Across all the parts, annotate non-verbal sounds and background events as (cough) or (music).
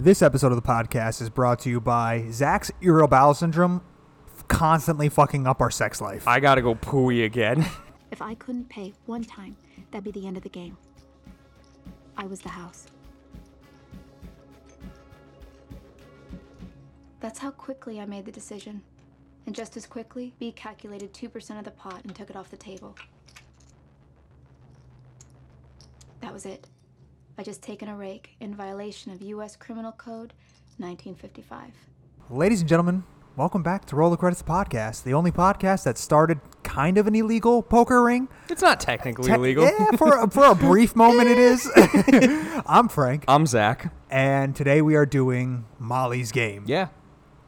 This episode of the podcast is brought to you by Zach's irritable bowel syndrome, constantly fucking up our sex life. I gotta go pooey again. (laughs) If I couldn't pay one time, that'd be the end of the game. I was the house. That's how quickly I made the decision. And just as quickly, B calculated 2% of the pot and took it off the table. That was it. I just taken a rake in violation of U.S. Criminal Code 1955. Ladies and gentlemen, welcome back to Roll the Credits Podcast, the only podcast that started kind of an illegal poker ring. it's not technically Te- illegal. Yeah, for a, for a brief moment it is. (laughs) (laughs) I'm Frank, I'm Zach. and today we are doing Molly's Game. Yeah.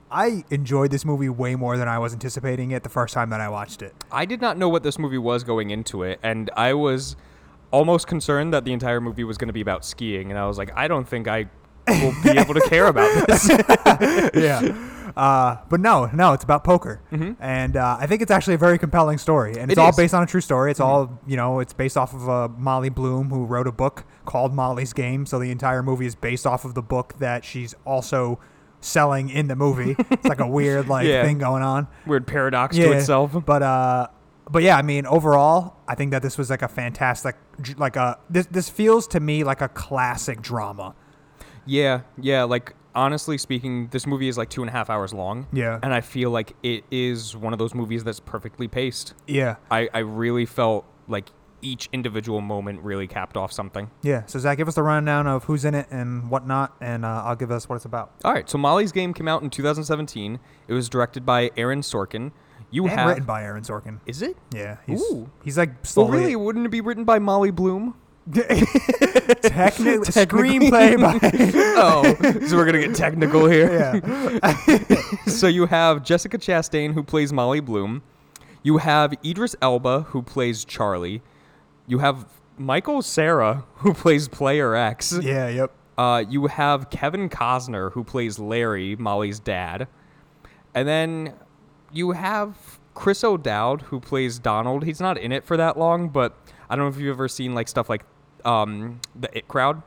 I enjoyed this movie way more than I was anticipating it the first time that I watched it. I did not know what this movie was going into it, and I was almost concerned that the entire movie was going to be about skiing, and I was like, I don't think I will be able to care about this. (laughs) yeah. Uh, but no, no, it's about poker, and uh, I think it's actually a very compelling story, and it's It all is. based on a true story. It's all you know. It's based off of uh, Molly Bloom, who wrote a book called Molly's Game. So the entire movie is based off of the book that she's also selling in the movie. it's like a weird like (laughs) Yeah. thing going on. Weird paradox to itself. But uh, but yeah, I mean, overall, I think that this was like a fantastic, like a this this feels to me like a classic drama. Yeah, yeah. Like honestly speaking, this movie is like two and a half hours long. Yeah. and I feel like it is one of those movies that's perfectly paced. Yeah. I I really felt like each individual moment really capped off something. Yeah. So Zach, give us the rundown of who's in it and whatnot, and uh, I'll give us what it's about. All right, so Molly's Game came out in 2017. It was directed by Aaron Sorkin. You and have written by Aaron Sorkin. is it? Yeah. He's Ooh. he's like Well, slowly. really, wouldn't it be written by Molly Bloom? (laughs) technically, Technically. (laughs) screenplay by. (laughs) oh, so we're gonna get technical here. yeah. so you have Jessica Chastain who plays Molly Bloom. You have Idris Elba who plays Charlie. You have Michael Cera who plays Player X. Yeah. Yep. Uh, you have Kevin Costner who plays Larry, Molly's dad, and then you have Chris O'Dowd who plays Donald. He's not in it for that long, but I don't know if you've ever seen like stuff like um, the It Crowd.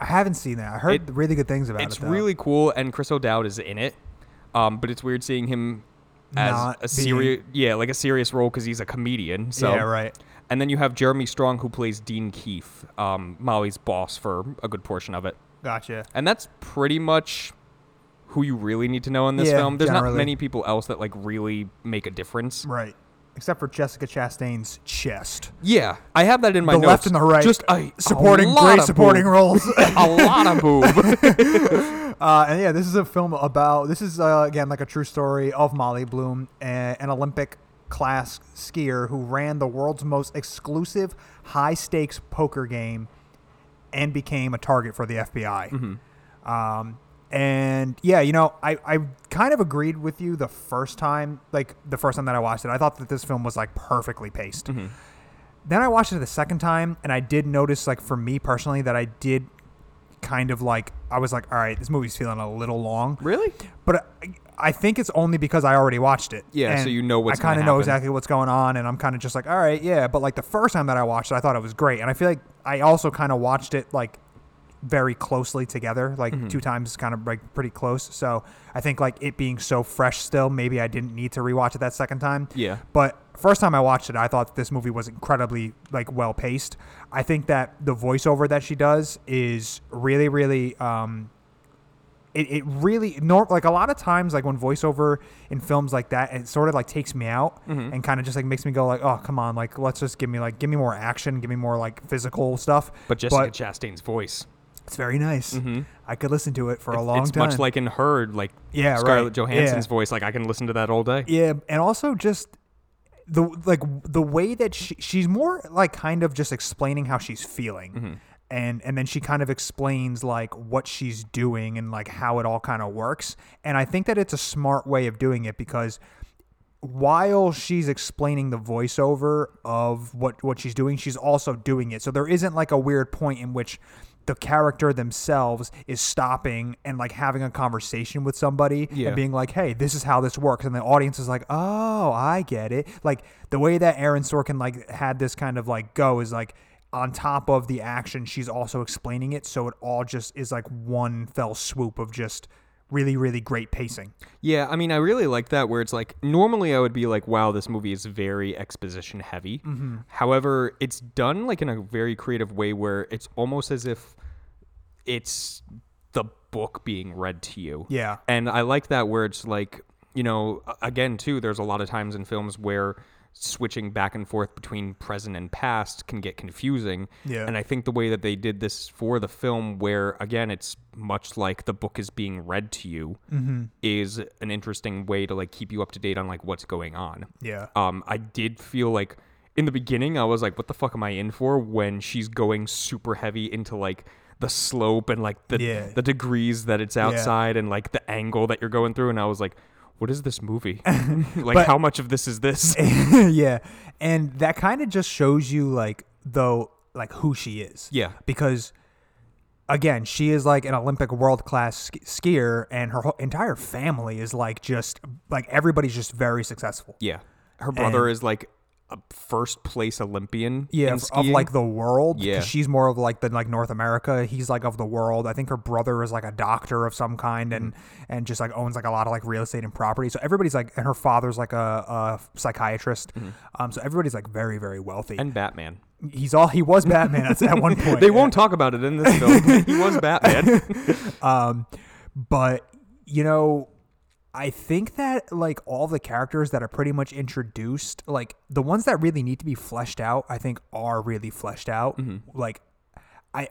I haven't seen that. I heard It- really good things about It's it. It's really cool, and Chris O'Dowd is in it. Um, but it's weird seeing him as Not a serious, yeah, like a serious role because he's a comedian. So yeah. Right. And then you have Jeremy Strong who plays Dean Keith, um, Molly's boss for a good portion of it. Gotcha. And that's pretty much who you really need to know in this Yeah, film. There's generally. not many people else that like really make a difference. Right. Except for Jessica Chastain's chest. Yeah, I have that in my the notes. left and the right. just a, supporting a great supporting boob. roles. (laughs) a lot of boob. (laughs) (laughs) Uh, and yeah, this is a film about. This is uh, again like a true story of Molly Bloom, an Olympic class skier who ran the world's most exclusive high stakes poker game, and became a target for the FBI. Um, and yeah, you know, I, I kind of agreed with you the first time, like the first time that I watched it. I thought that this film was like perfectly paced. Mm-hmm. Then I watched it the second time, and I did notice, like for me personally, that I did kind of like I was like, all right, this movie's feeling a little long. really? But I, I think it's only because I already watched it. Yeah, so you know what's I kind of know exactly what's going on, and I'm kind of just like, all right, yeah. But like the first time that I watched it, I thought it was great, and I feel like I also kind of watched it like very closely together, like Mm-hmm. two times, kind of like pretty close. So I think like it being so fresh still, maybe I didn't need to rewatch it that second time. Yeah. But first time I watched it, I thought this movie was incredibly like well paced. I think that the voiceover that she does is really, really. Um, it, it really nor like a lot of times like when voiceover in films like that it sort of like takes me out Mm-hmm. and kind of just like makes me go like oh come on like let's just give me like give me more action give me more like physical stuff But Jessica Chastain's voice. It's very nice mm-hmm. i could listen to it for a long it's time much like in her, like Yeah, right. Scarlett Johansson's Yeah. voice. Like I can listen to that all day. Yeah, and also just the like the way that she she's more like kind of just explaining how she's feeling. Mm-hmm. And and then she kind of explains like what she's doing and like how it all kind of works. And I think that it's a smart way of doing it because while she's explaining the voiceover of what what she's doing, she's also doing it. So there isn't like a weird point in which the character themselves is stopping and like having a conversation with somebody Yeah. and being like, "Hey, this is how this works," and the audience is like, "Oh, I get it." Like the way that Aaron Sorkin like had this kind of like go is like on top of the action, she's also explaining it, so it all just is like one fell swoop of just really, really great pacing. Yeah, I mean, I really like that where it's like normally I would be like, wow, this movie is very exposition heavy. Mm-hmm. However, it's done like in a very creative way where it's almost as if it's the book being read to you. Yeah. And I like that where it's like, you know, again, too, there's a lot of times in films where switching back and forth between present and past can get confusing. Yeah. And I think the way that they did this for the film, where again, it's much like the book is being read to you, Mm-hmm. is an interesting way to like keep you up to date on like what's going on. Yeah. Um, I did feel like in the beginning, I was like, what the fuck am I in for when she's going super heavy into like the slope and like the Yeah. the degrees that it's outside and like the angle that you're going through and I was like, what is this movie? (laughs) like But- how much of this is this? (laughs) yeah. And that kind of just shows you like though like who she is. Yeah. Because again, she is like an Olympic world class ski- skier and her entire family is like just like everybody's just very successful. yeah. Her brother And- is like a first place Olympian. Yeah, of, of like the world. Yeah. she's more of like the like North America. He's like of the world. I think her brother is like a doctor of some kind and Mm-hmm. and just like owns like a lot of like real estate and property. So everybody's like, and her father's like a, a psychiatrist. Um, so everybody's like very very wealthy. Mm-hmm. and Batman. he's all he was Batman at, at one (laughs) point. They won't talk about it in this film. (laughs) he was Batman. (laughs) Um, but you know, I think that like all the characters that are pretty much introduced, like the ones that really need to be fleshed out, I think are really fleshed out. Mm-hmm. Like, I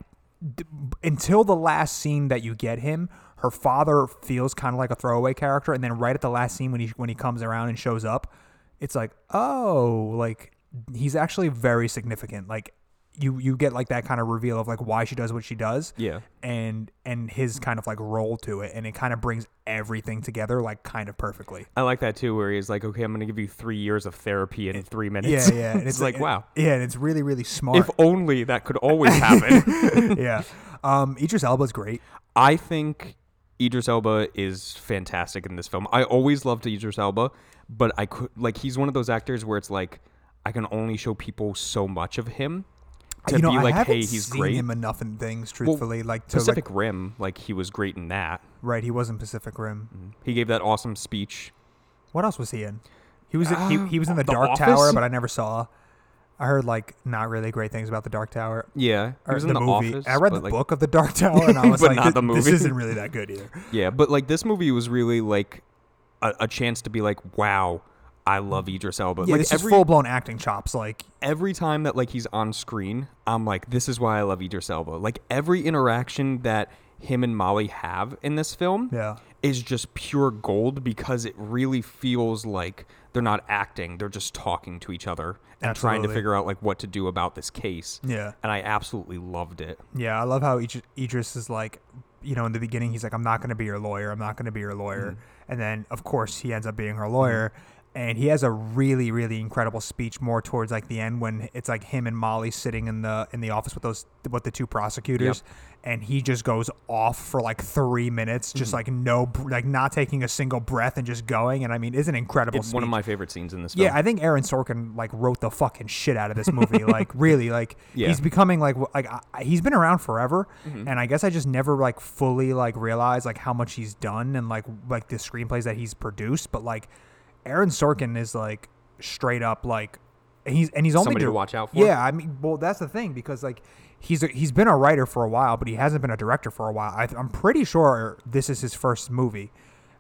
d- until the last scene that you get him, her father feels kind of like a throwaway character, and then right at the last scene when he when he comes around and shows up, it's like oh, like he's actually very significant. Like. You, you get like that kind of reveal of like why she does what she does yeah. and and his kind of like role to it and it kind of brings everything together like kind of perfectly I like that too, where he's like, "Okay, I'm going to give you three years of therapy in three minutes." yeah yeah. and (laughs) it's, like, wow. yeah and it's really really smart If only that could always happen. (laughs) yeah um idris elba's great I think Idris Elba is fantastic in this film. I always loved Idris Elba, but I could like he's one of those actors where it's like I can only show people so much of him to you know be i like, haven't "Hey, he's seen great." him enough in things truthfully like to Pacific like Rim, like he was great in that. right he was in pacific rim He gave that awesome speech. what else was he in he was he, he was in (gasps) the, Uh, The dark Office? tower but i never saw i heard like not really great things about the dark tower Yeah, he or was the, in the movie. office. I read the like, book of the Dark Tower, and I (laughs) was like, not "Th- the "This isn't really that good either." (laughs) Yeah, but like this movie was really like a, a chance to be like, "Wow, I love Idris Elba." Yeah, like this every is full blown acting chops. Like, every time that like he's on screen, I'm like, this is why I love Idris Elba. Like every interaction that him and Molly have in this film yeah, is just pure gold because it really feels like they're not acting; they're just talking to each other and trying to figure out like what to do about this case. yeah, And I absolutely loved it. yeah. I love how Idris, Idris is like, you know, in the beginning, he's like, "I'm not going to be your lawyer. I'm not going to be your lawyer," mm-hmm. and then, of course, he ends up being her lawyer. Mm-hmm. And he has a really, really incredible speech more towards like the end when it's like him and Molly sitting in the in the office with those with the two prosecutors, and he just goes off for like three minutes, just like no, like not taking a single breath and just going. And I mean, it's an incredible. It's one of my favorite scenes in this film. Yeah, I think Aaron Sorkin like wrote the fucking shit out of this movie. (laughs) like really, like Yeah. he's becoming like like I, he's been around forever, Mm-hmm. and I guess I just never like fully like realized like how much he's done and like like the screenplays that he's produced. But like Aaron Sorkin is like straight up like he's and he's only Somebody to watch out for? Yeah, I mean, well, that's the thing because like he's a, he's been a writer for a while, but he hasn't been a director for a while. I, I'm pretty sure this is his first movie.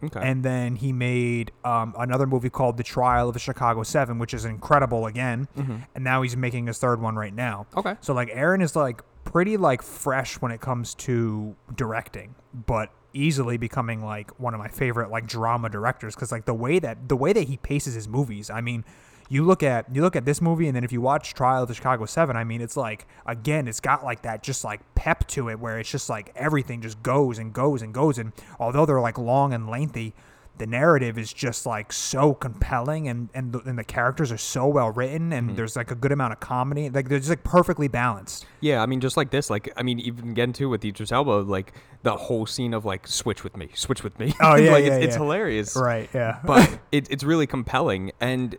Okay. And then he made um, another movie called The Trial of the Chicago Seven, which is incredible again. And now he's making his third one right now. Mm-hmm. Okay. So like Aaron is like pretty like fresh when it comes to directing, but easily becoming like one of my favorite like drama directors because like the way that the way that he paces his movies. I mean. You look at you look at this movie, and then if you watch Trial of the Chicago Seven, I mean, it's like again, it's got like that just like pep to it, where it's just like everything just goes and goes and goes, and although they're like long and lengthy, the narrative is just like so compelling and and the, and the characters are so well written and mm-hmm. there's like a good amount of comedy. Like they're just like perfectly balanced. Yeah, I mean, just like this, like I mean, even again too with Idris Elba, like the whole scene of like switch with me, switch with me. Oh, yeah, (laughs) like yeah, it's, it's hilarious, right yeah. But (laughs) it, it's really compelling, and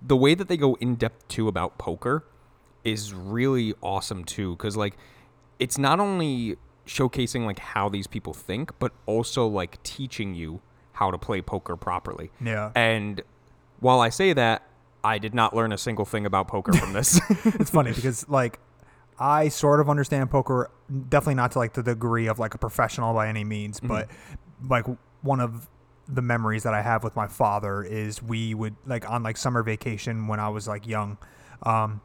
the way that they go in depth too about poker is really awesome too cuz like it's not only showcasing like how these people think but also like teaching you how to play poker properly. Yeah. And while I say that, I did not learn a single thing about poker from this. (laughs) it's funny because like I sort of understand poker, definitely not to like the degree of like a professional by any means, but like one of the memories that I have with my father is we would like on like summer vacation when I was like young, um,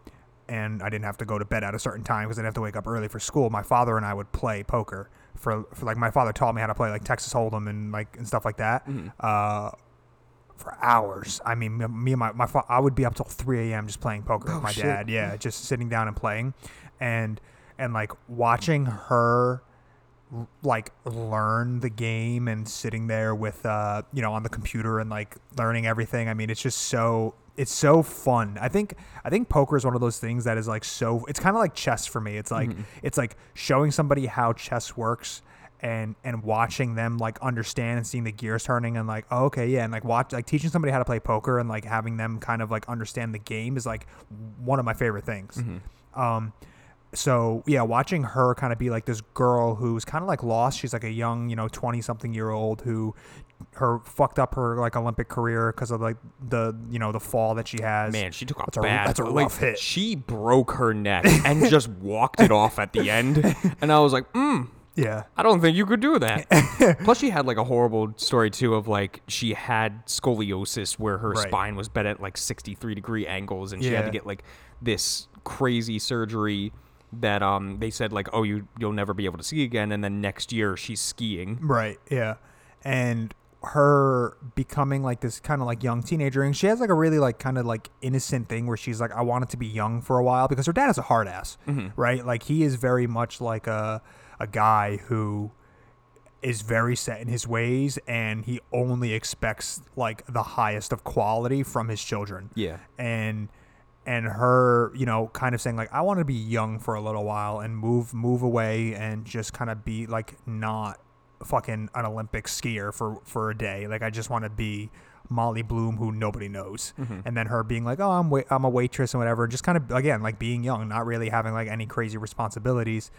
and I didn't have to go to bed at a certain time because I'd have to wake up early for school. My father and I would play poker for for like my father taught me how to play like Texas Hold'em and like and stuff like that. Uh, for hours. I mean, me- and my, my fa- I would be up till 3 a.m. just playing poker with my shit. dad. Yeah, just sitting down and playing, and and like watching her like learn the game and sitting there with uh you know on the computer and like learning everything. I mean, it's just so it's so fun. I think I think poker is one of those things that is like so. It's kind of like chess for me. It's like it's like showing somebody how chess works and and watching them like understand and seeing the gears turning and like oh, okay yeah and like watch like teaching somebody how to play poker and like having them kind of like understand the game is like one of my favorite things um so yeah watching her kind of be like this girl who's kind of like lost she's like a young you know 20 something year old who her fucked up her like olympic career because of like the you know the fall that she has Man, she took a That's a- bad. that's a rough hit. She broke her neck (laughs) and just walked it off at the end, (laughs) and I was like, mm, yeah I don't think you could do that. (laughs) Plus, she had like a horrible story too of like she had scoliosis where her Right. spine was bent at like 63 degree angles, and she had to get like this crazy surgery that um they said like oh you you'll never be able to ski again, and then next year she's skiing. Right. Yeah. And her becoming like this kind of like young teenager and she has like a really like kind of like innocent thing where she's like I wanted to be young for a while because her dad is a hard ass, mm-hmm. right? Like he is very much like a a guy who is very set in his ways and he only expects like the highest of quality from his children Yeah. and and her you know kind of saying like i want to be young for a little while and move move away and just kind of be like not fucking an olympic skier for for a day. Like i just want to be molly bloom who nobody knows. Mm-hmm. And then her being like oh i'm wait- i'm a waitress and whatever just kind of again like being young not really having like any crazy responsibilities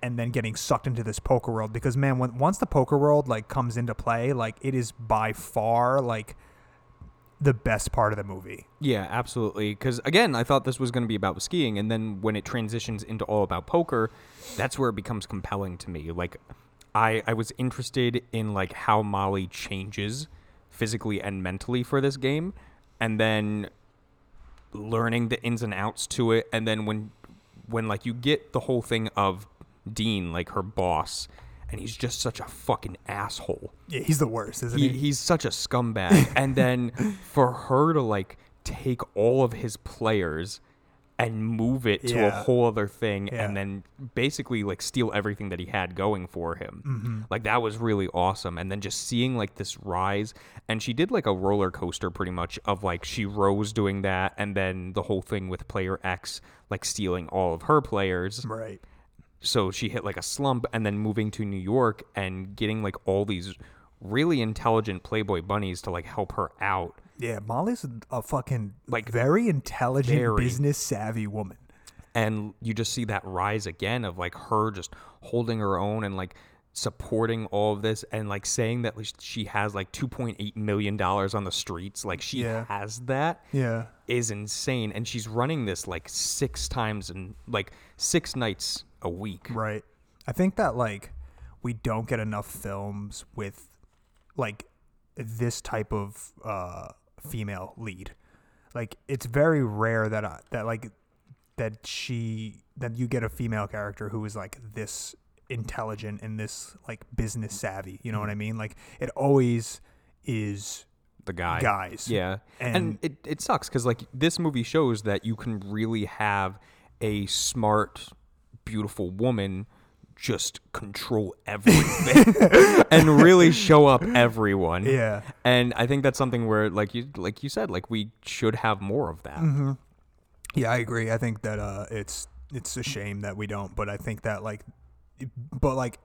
and then getting sucked into this poker world. Because man when once the poker world like comes into play like it is by far like the best part of the movie. Yeah, absolutely. Because again, I thought this was going to be about skiing, and then when it transitions into all about poker, that's where it becomes compelling to me. Like, I I was interested in like how Molly changes physically and mentally for this game, and then learning the ins and outs to it, and then when when like you get the whole thing of Dean, like her boss, and he's just such a fucking asshole. Yeah he's the worst isn't he, he, he's such a (laughs) scumbag. And then for her to like take all of his players and move it to a whole other thing Yeah. and then basically like steal everything that he had going for him Mm-hmm. like that was really awesome and then just seeing like this rise and she did like a roller coaster pretty much of like she rose doing that and then the whole thing with player x like stealing all of her players right so she hit like a slump and then moving to New York and getting like all these really intelligent Playboy bunnies to like help her out. Yeah, Molly's a, a fucking Like, like very intelligent, very. business savvy woman. And you just see that rise again of like her just holding her own and like supporting all of this and like saying that she has like 2.8 million dollars on the streets like she Yeah. has that Yeah, is insane and she's running this like six times and like six nights a week right. I think that like we don't get enough films with like this type of uh, female lead. Like it's very rare that I, that like that she that you get a female character who is like this intelligent and this like business savvy. You know what I mm-hmm. mean? Like it always is the guy guys. Yeah, and, And- it it sucks because like this movie shows that you can really have a smart, beautiful woman just control everything (laughs) and really show up everyone. Yeah. and I think that's something where like you like you said like we should have more of that. Mm-hmm. Yeah, I agree. I think that uh, it's it's a shame that we don't, but I think that like, but like,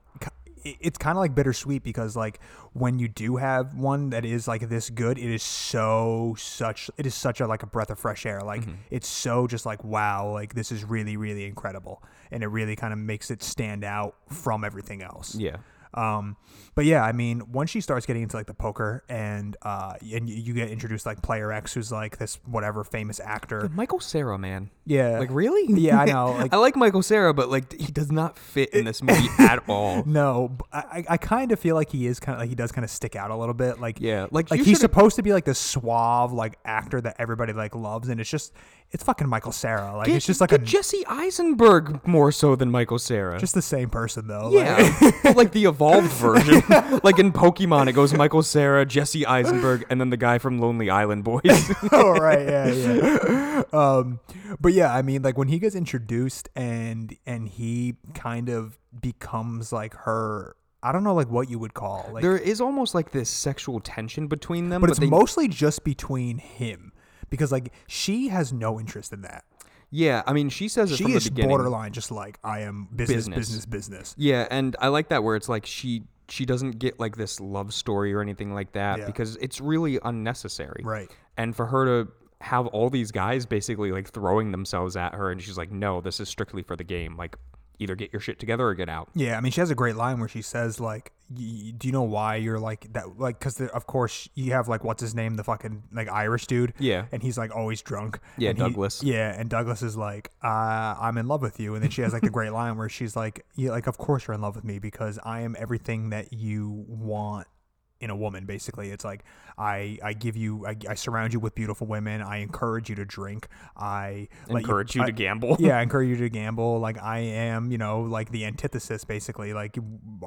it's kind of like bittersweet because like when you do have one that is like this good, it is so such it is such a like a breath of fresh air. Like Mm-hmm. it's so just like wow, like this is really really incredible, and it really kind of makes it stand out from everything else. Yeah. Um, but yeah, I mean, once she starts getting into like the poker and uh, and you, you get introduced like Player X, who's like this whatever famous actor. Michael Cera, man. Yeah, Like really? Yeah, I know. (laughs) Like, I like Michael Cera, but like he does not fit in this movie (laughs) at all. no, I I kind of feel like he is kind of like he does kind of stick out a little bit. Like Yeah, like, like he's should've- supposed to be like the suave like actor that everybody like loves, and it's just it's fucking Michael Cera. Like it's just like a Jesse Eisenberg more so than Michael Cera. just the same person though. Like- yeah, (laughs) but, like the evolved (laughs) version. like in Pokemon, it goes Michael Cera, Jesse Eisenberg, and then the guy from Lonely Island Boys. (laughs) oh right, yeah, yeah. Um, but yeah, I mean, like when he gets introduced and and he kind of becomes like her. I don't know, like what you would call like, there is almost like this sexual tension between them, but it's they, mostly just between him because like she has no interest in that. yeah. I mean, she says it She from is the beginning. borderline just like I am business, Business. business, business. Yeah, and I like that where it's like she she doesn't get like this love story or anything like that Yeah. because it's really unnecessary. Right. And for her to have all these guys basically like throwing themselves at her and she's like, "No, this is strictly for the game. Like either get your shit together or get out." Yeah, I mean, she has a great line where she says, like, y- "Do you know why you're like that? Like, because of course you have like what's his name, the fucking like Irish dude. Yeah. and he's like always drunk. Yeah, and he- Douglas. yeah, and Douglas is like, uh, "I'm in love with you," and then she has like the great line where she's like, "Yeah, like of course you're in love with me because I am everything that you want." In a woman, basically, it's like I I give you I, I surround you with beautiful women. I encourage you to drink. I Encourage you I- to gamble. yeah, I (laughs) encourage you to gamble. Like I am, you know, like the antithesis, basically. Like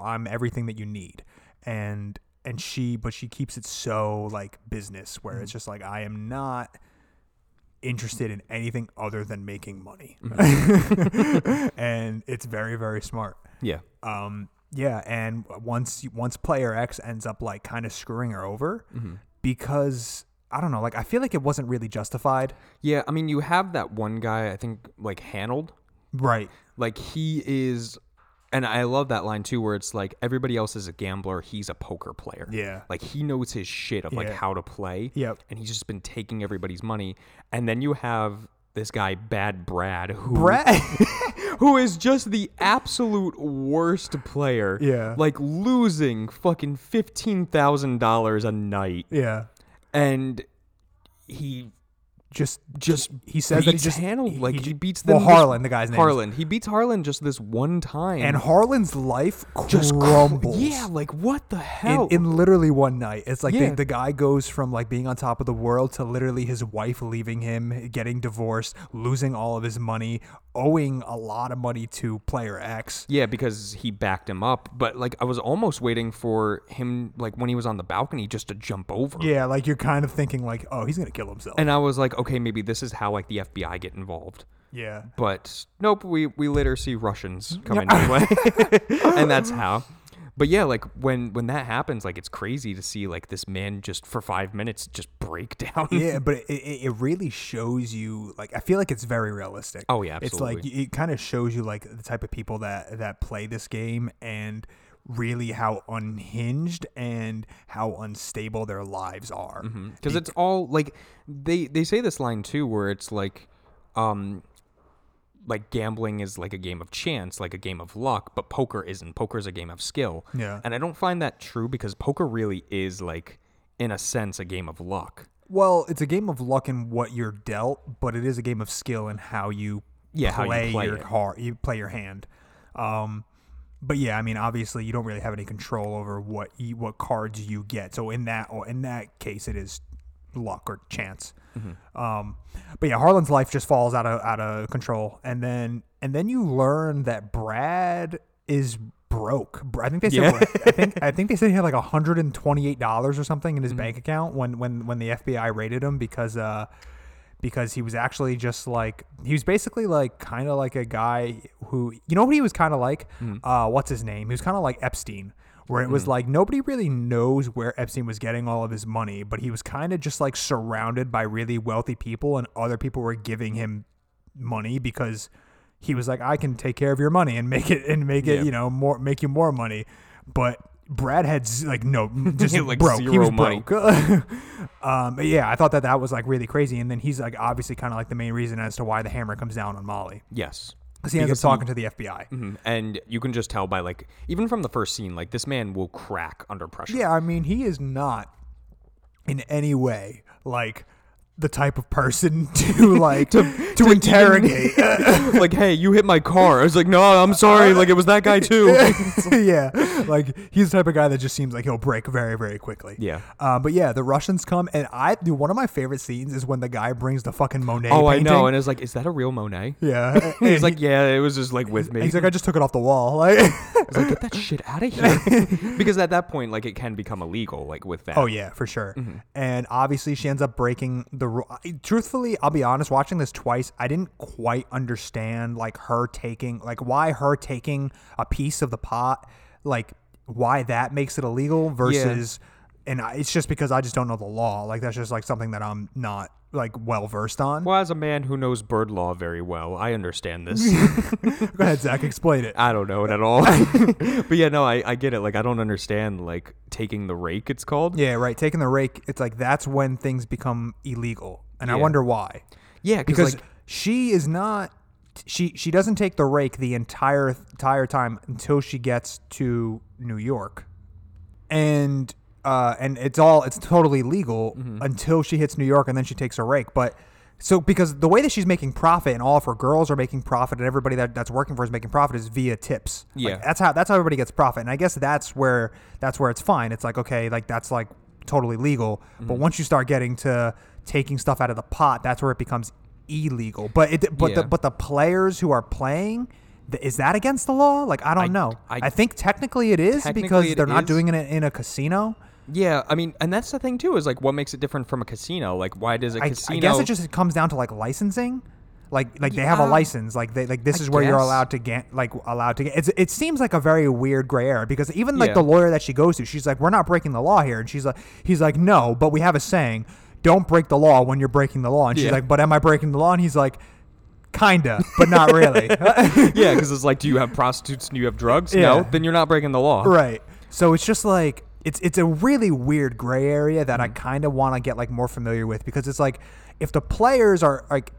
I'm everything that you need, and and she, but she keeps it so like business, where Mm. it's just like I am not interested in anything other than making money, Mm-hmm. (laughs) and it's very very smart. Yeah. Um, yeah, and once once player X ends up like kind of screwing her over Mm-hmm. because I don't know, like I feel like it wasn't really justified. Yeah, I mean, you have that one guy, I think, like Harlan. Right. Like he is, and I love that line too, where it's like everybody else is a gambler, he's a poker player. Yeah. Like he knows his shit of like how to play. Yep. And he's just been taking everybody's money. And then you have this guy, Bad Brad, who Brad. (laughs) who is just the absolute worst player. Yeah. Like losing fucking fifteen thousand dollars a night. yeah. And he just just he says that he just handled like he- he, beats well, them this- Harlan, the guy's name Harlan. He beats Harlan just this one time. and Harlan's life just cr- crumbles. yeah, like what the in, hell? in literally one night. It's like Yeah. the, the guy goes from like being on top of the world to literally his wife leaving him, getting divorced, losing all of his money, owing a lot of money to player X. yeah, because he backed him up. But like I was almost waiting for him like when he was on the balcony just to jump over. Yeah, like you're kind of thinking like, oh, he's gonna kill himself. And I was like, okay, maybe this is how like the FBI get involved. yeah. But nope, we we later see Russians come into play, and that's how. But yeah, like when when that happens, like it's crazy to see like this man just for five minutes just break (laughs) down. yeah, but it, it, it really shows you like I feel like it's very realistic. Oh, yeah, It's like it kind of shows you like the type of people that that play this game and really how unhinged and how unstable their lives are. because it's all like they they say this line too where it's like um like gambling is like a game of chance like a game of luck but poker isn't poker is a game of skill Yeah. and i don't find that true because poker really is like in a sense a game of luck Well, it's a game of luck in what you're dealt, but it is a game of skill in how you Yeah, how play, you play your it. card, you play your hand. Um, but yeah, I mean, obviously, you don't really have any control over what you, what cards you get. So in that in that case, it is luck or chance. Mm-hmm. Um, but yeah, Harlan's life just falls out of out of control, and then and then you learn that Brad is broke. I think they said Yeah. I think I think they said he had like hundred and twenty eight dollars or something in his Mm-hmm. bank account when when when the FBI raided him because uh because he was actually just like he was basically like kind of like a guy who you know what he was kind of like Mm-hmm. uh what's his name he was kind of like Epstein where it was like nobody really knows where Epstein was getting all of his money but he was kind of just like surrounded by really wealthy people and other people were giving him money because he was like I can take care of your money and make it and make it Yeah. you know more make you more money but Brad had like no, (laughs) just like, broke. he was money. broke. (laughs) um, yeah, I thought that that was like really crazy. And then he's like obviously kind of like the main reason as to why the hammer comes down on Molly Yes. Because he ends up he- talking to the FBI. Mhm. And you can just tell by like even from the first scene, like this man will crack under pressure. Yeah, I mean, he is not in any way like the type of person (laughs) to like to, to interrogate. (laughs) like, hey, you hit my car. I was like, no, I'm sorry. Like it was that guy too. (laughs) yeah, like he's the type of guy that just seems like he'll break very, very quickly. Yeah. Um, but yeah, the Russians come, and I dude, one of my favorite scenes is when the guy brings the fucking Monet. oh, I know. And it's like, is that a real Monet? yeah, He's like, yeah, it was just like with me. he's like, I just took it off the wall. Like, I was like, get that shit out of here. because at that point, like, it can become illegal, like with that. Oh yeah, for sure. Mm-hmm. And obviously, she ends up breaking the rule. Truthfully, I'll be honest. Watching this twice, I didn't quite understand like her taking, like why her taking a piece of the pot, like why that makes it illegal versus. And I, it's just because I just don't know the law. Like that's just like something that I'm not like well versed on. Well, as a man who knows bird law very well, I understand this. (laughs) Go ahead, Zach. Explain it. I don't know it at all. (laughs) but yeah, no, I, I get it. Like, I don't understand, like, taking the rake, it's called. Yeah, right. Taking the rake, it's like that's when things become illegal, and I wonder why. Yeah, because like, she is not she she doesn't take the rake the entire entire time until she gets to New York, and uh and it's all it's totally legal Mm-hmm. until she hits New York and then she takes her rake, but. So, because the way that she's making profit and all of her girls are making profit and everybody that, that's working for her is making profit is via tips. Like, Yeah. that's how that's how everybody gets profit. And I guess that's where that's where it's fine. It's like okay, like that's like totally legal. Mm-hmm. But once you start getting to taking stuff out of the pot, that's where it becomes illegal. But it but Yeah. the but the players who are playing is that against the law? Like I don't I- know. I- I, think technically it is Technically because they're not is. doing it in a casino. Yeah, I mean, and that's the thing, too, is like, what makes it different from a casino? Like, why does a I, casino. I guess it just comes down to like licensing. Like like they have a Yeah. license. Like they like this I is where you're guess. allowed to get like allowed to get. It's, it seems like a very weird gray area because even like Yeah. the lawyer that she goes to, she's like, we're not breaking the law here, and she's like, he's like, no, but we have a saying, don't break the law when you're breaking the law, and she's Yeah. like, but am I breaking the law? And he's like, kinda, but not really. (laughs) (laughs) yeah, because it's like, do you have prostitutes and do you have drugs? Yeah. No, then you're not breaking the law. Right. So it's just like it's it's a really weird gray area that Mm. I kind of want to get like more familiar with because it's like if the players are like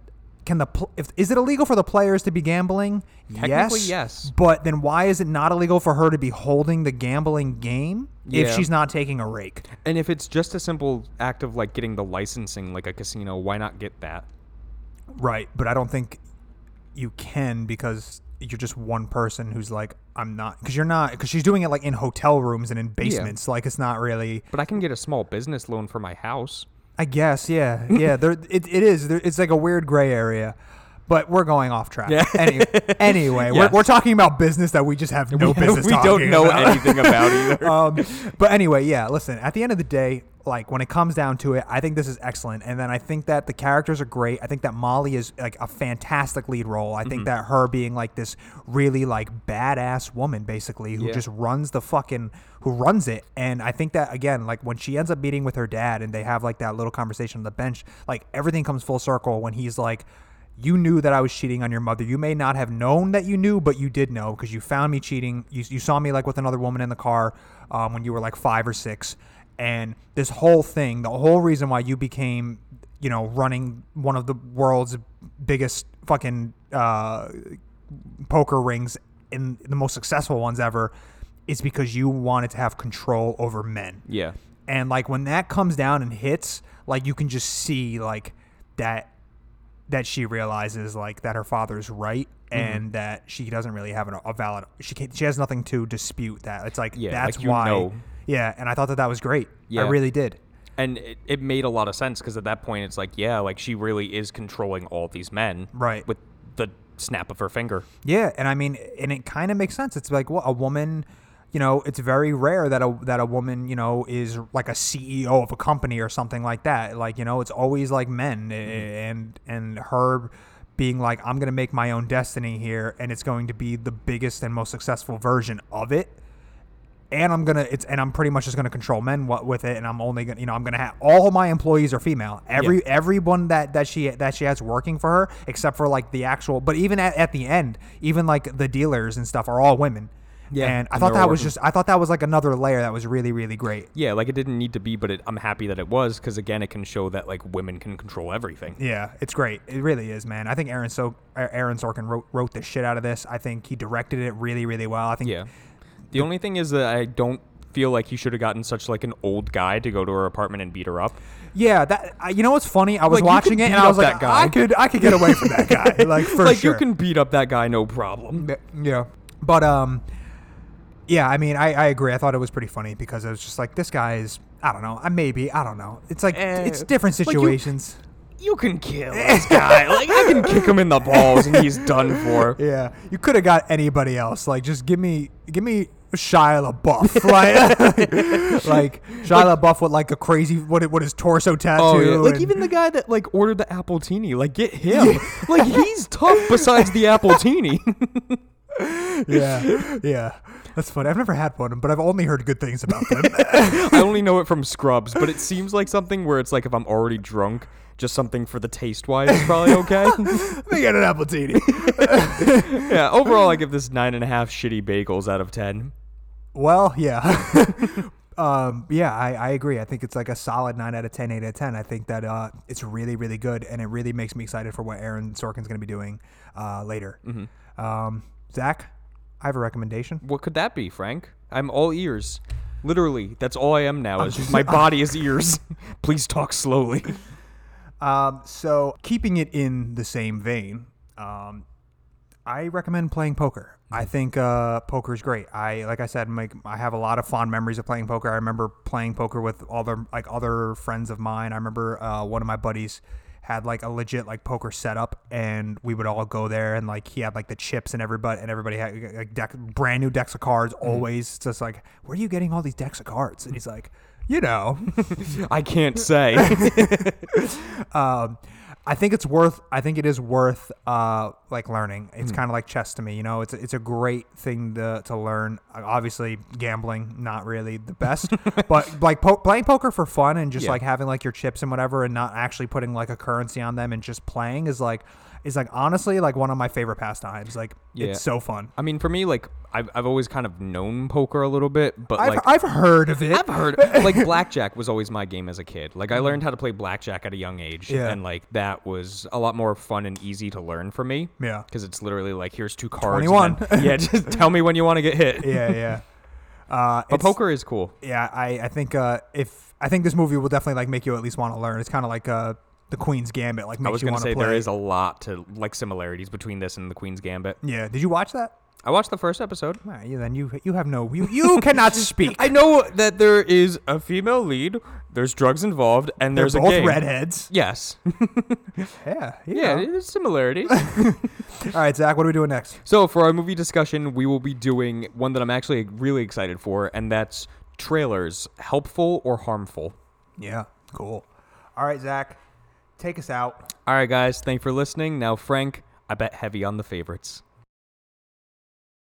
can the pl- if is it illegal for the players to be gambling? Technically, yes. yes. But then why is it not illegal for her to be holding the gambling game if Yeah. she's not taking a rake? And if it's just a simple act of like getting the licensing, like a casino, why not get that? Right. But I don't think you can because you're just one person who's like I'm not because you're not because she's doing it like in hotel rooms and in basements like it's not really But I can get a small business loan for my house. I guess, yeah, yeah. There, it, it is. There, it's like a weird gray area, but we're going off track. Yeah. Any, (laughs) anyway, we're, we're talking about business that we just have no business. (laughs) we talking don't know about. anything about either. (laughs) um, but anyway, yeah. Listen, at the end of the day, like when it comes down to it, I think this is excellent, and then I think that the characters are great. I think that Molly is like a fantastic lead role. I Mm-hmm. think that her being like this really like badass woman, basically, who Yeah. just runs the fucking who runs it. And I think that again, like when she ends up meeting with her dad, and they have like that little conversation on the bench, like everything comes full circle when he's like. You knew that I was cheating on your mother. You may not have known that you knew, but you did know because you found me cheating. You, you saw me like with another woman in the car um, when you were like five or six. And this whole thing, the whole reason why you became, you know, running one of the world's biggest fucking uh, poker rings in the most successful ones ever is because you wanted to have control over men. yeah. And like when that comes down and hits, like you can just see like that that she realizes like that her father's right Mm-hmm. and that she doesn't really have an, a valid she she has nothing to dispute that. It's like Yeah, that's like you why know. Yeah, and I thought that that was great. Yeah. I really did. And it, it made a lot of sense because at that point it's like, yeah, like she really is controlling all these men. Right. With the snap of her finger. Yeah, and I mean, and it kind of makes sense. It's like well, a woman, you know, it's very rare that a that a woman, you know, is like a CEO of a company or something like that. Like you know, it's always like men, eh, mm-hmm. eh, and and her being like, I'm gonna make my own destiny here, and it's going to be the biggest and most successful version of it. And I'm gonna it's and I'm pretty much just gonna control men wa- with it, and I'm only gonna you know I'm gonna have all my employees are female. Every everyone that that she that she has working for her, except for like the actual. But even at, at the end, even like the dealers and stuff are all women. Yeah, and I and thought that was just I thought that was like another layer that was really really great. Yeah, like it didn't need to be, but it, I'm happy that it was because again, it can show that like women can control everything. Yeah, it's great. It really is, man. I think Aaron so Aaron Sorkin wrote wrote the shit out of this. I think he directed it really really well. I think Yeah. The only thing is that I don't feel like he should have gotten such like an old guy to go to her apartment and beat her up. Yeah, that uh, you know what's funny? I was Like, you watching could it and beat I was like, that guy. I could I could get away from that guy, (laughs) like for like sure. you can beat up that guy no problem. Yeah, but um, yeah. I mean, I I agree. I thought it was pretty funny because it was just like this guy is. I don't know. I maybe I don't know. It's like Eh, it's different like you- situations. You can kill (laughs) this guy. like I can kick him in the balls and he's done for. (laughs) yeah, you could have got anybody else. Like, just give me give me Shia LaBeouf, (laughs) like (laughs) like Shia LaBeouf with like a crazy what what his torso tattoo. Oh yeah, like even the guy that like ordered the apple appletini, like get him. (laughs) like he's tough besides the apple appletini. yeah, yeah. That's funny. I've never had one, but I've only heard good things about them. I only know it from Scrubs, but it seems like something where it's like if I'm already drunk, just something for the taste wise is probably okay. Me get an appletini. yeah, overall I give this nine and a half shitty bagels out of ten. Well, yeah. (laughs) um, yeah, I, I agree. I think it's like a solid 9 out of 10, 8 out of 10. I think that uh, it's really, really good, and it really makes me excited for what Aaron Sorkin's going to be doing uh, later. Mm-hmm. Um, Zach, I have a recommendation. What could that be, Frank? I'm all ears. Literally, that's all I am now. Is just my (laughs) body is ears. (laughs) Please talk slowly. Um, so, keeping it in the same vein, um, I recommend playing poker. I think uh, poker is great. I like I said, make, I have a lot of fond memories of playing poker. I remember playing poker with other like other friends of mine. I remember uh, one of my buddies had like a legit like poker setup, and we would all go there, and like he had like the chips and everybody, and everybody had like deck, brand new decks of cards. Always It's just like, where are you getting all these decks of cards? And he's like, you know. (laughs) I can't say. (laughs) um, I think it's worth. I think it is worth uh, like learning. It's kind of like chess to me. You know, it's a, it's a great thing to to learn. Obviously, gambling not really the best, (laughs) but like po- playing poker for fun and just Yeah. like having like your chips and whatever, and not actually putting like a currency on them and just playing is like is like honestly like one of my favorite pastimes. Like Yeah. it's so fun. I mean, for me, like I've, I've always kind of known poker a little bit, but I've, like I've heard of it. I've heard (laughs) like blackjack was always my game as a kid. Like I learned how to play blackjack at a young age. Yeah. and like that was a lot more fun and easy to learn for me. Yeah. because it's literally like here's two cards. and 21. then- yeah, (laughs) just tell me when you want to get hit. yeah, yeah. (laughs) Uh, But it's- poker is cool. yeah, I, I think uh, if I think this movie will definitely like make you at least want to learn. It's kind of like uh, the Queen's Gambit. Like makes I was you gonna want say play. there is a lot to like similarities between this and the Queen's Gambit. yeah. Did you watch that? I watched the first episode. You then you you have no you you cannot (laughs) speak. I know that there is a female lead. There's drugs involved, and They're there's both a game. redheads. Yes. (laughs) Yeah, yeah, yeah. there's similarities. (laughs) All right, Zach. What are we doing next? So for our movie discussion, we will be doing one that I'm actually really excited for, and that's trailers, helpful or harmful. Yeah, cool. All right, Zach. Take us out. All right, guys, thank you for listening. Now, Frank, I bet heavy on the favorites.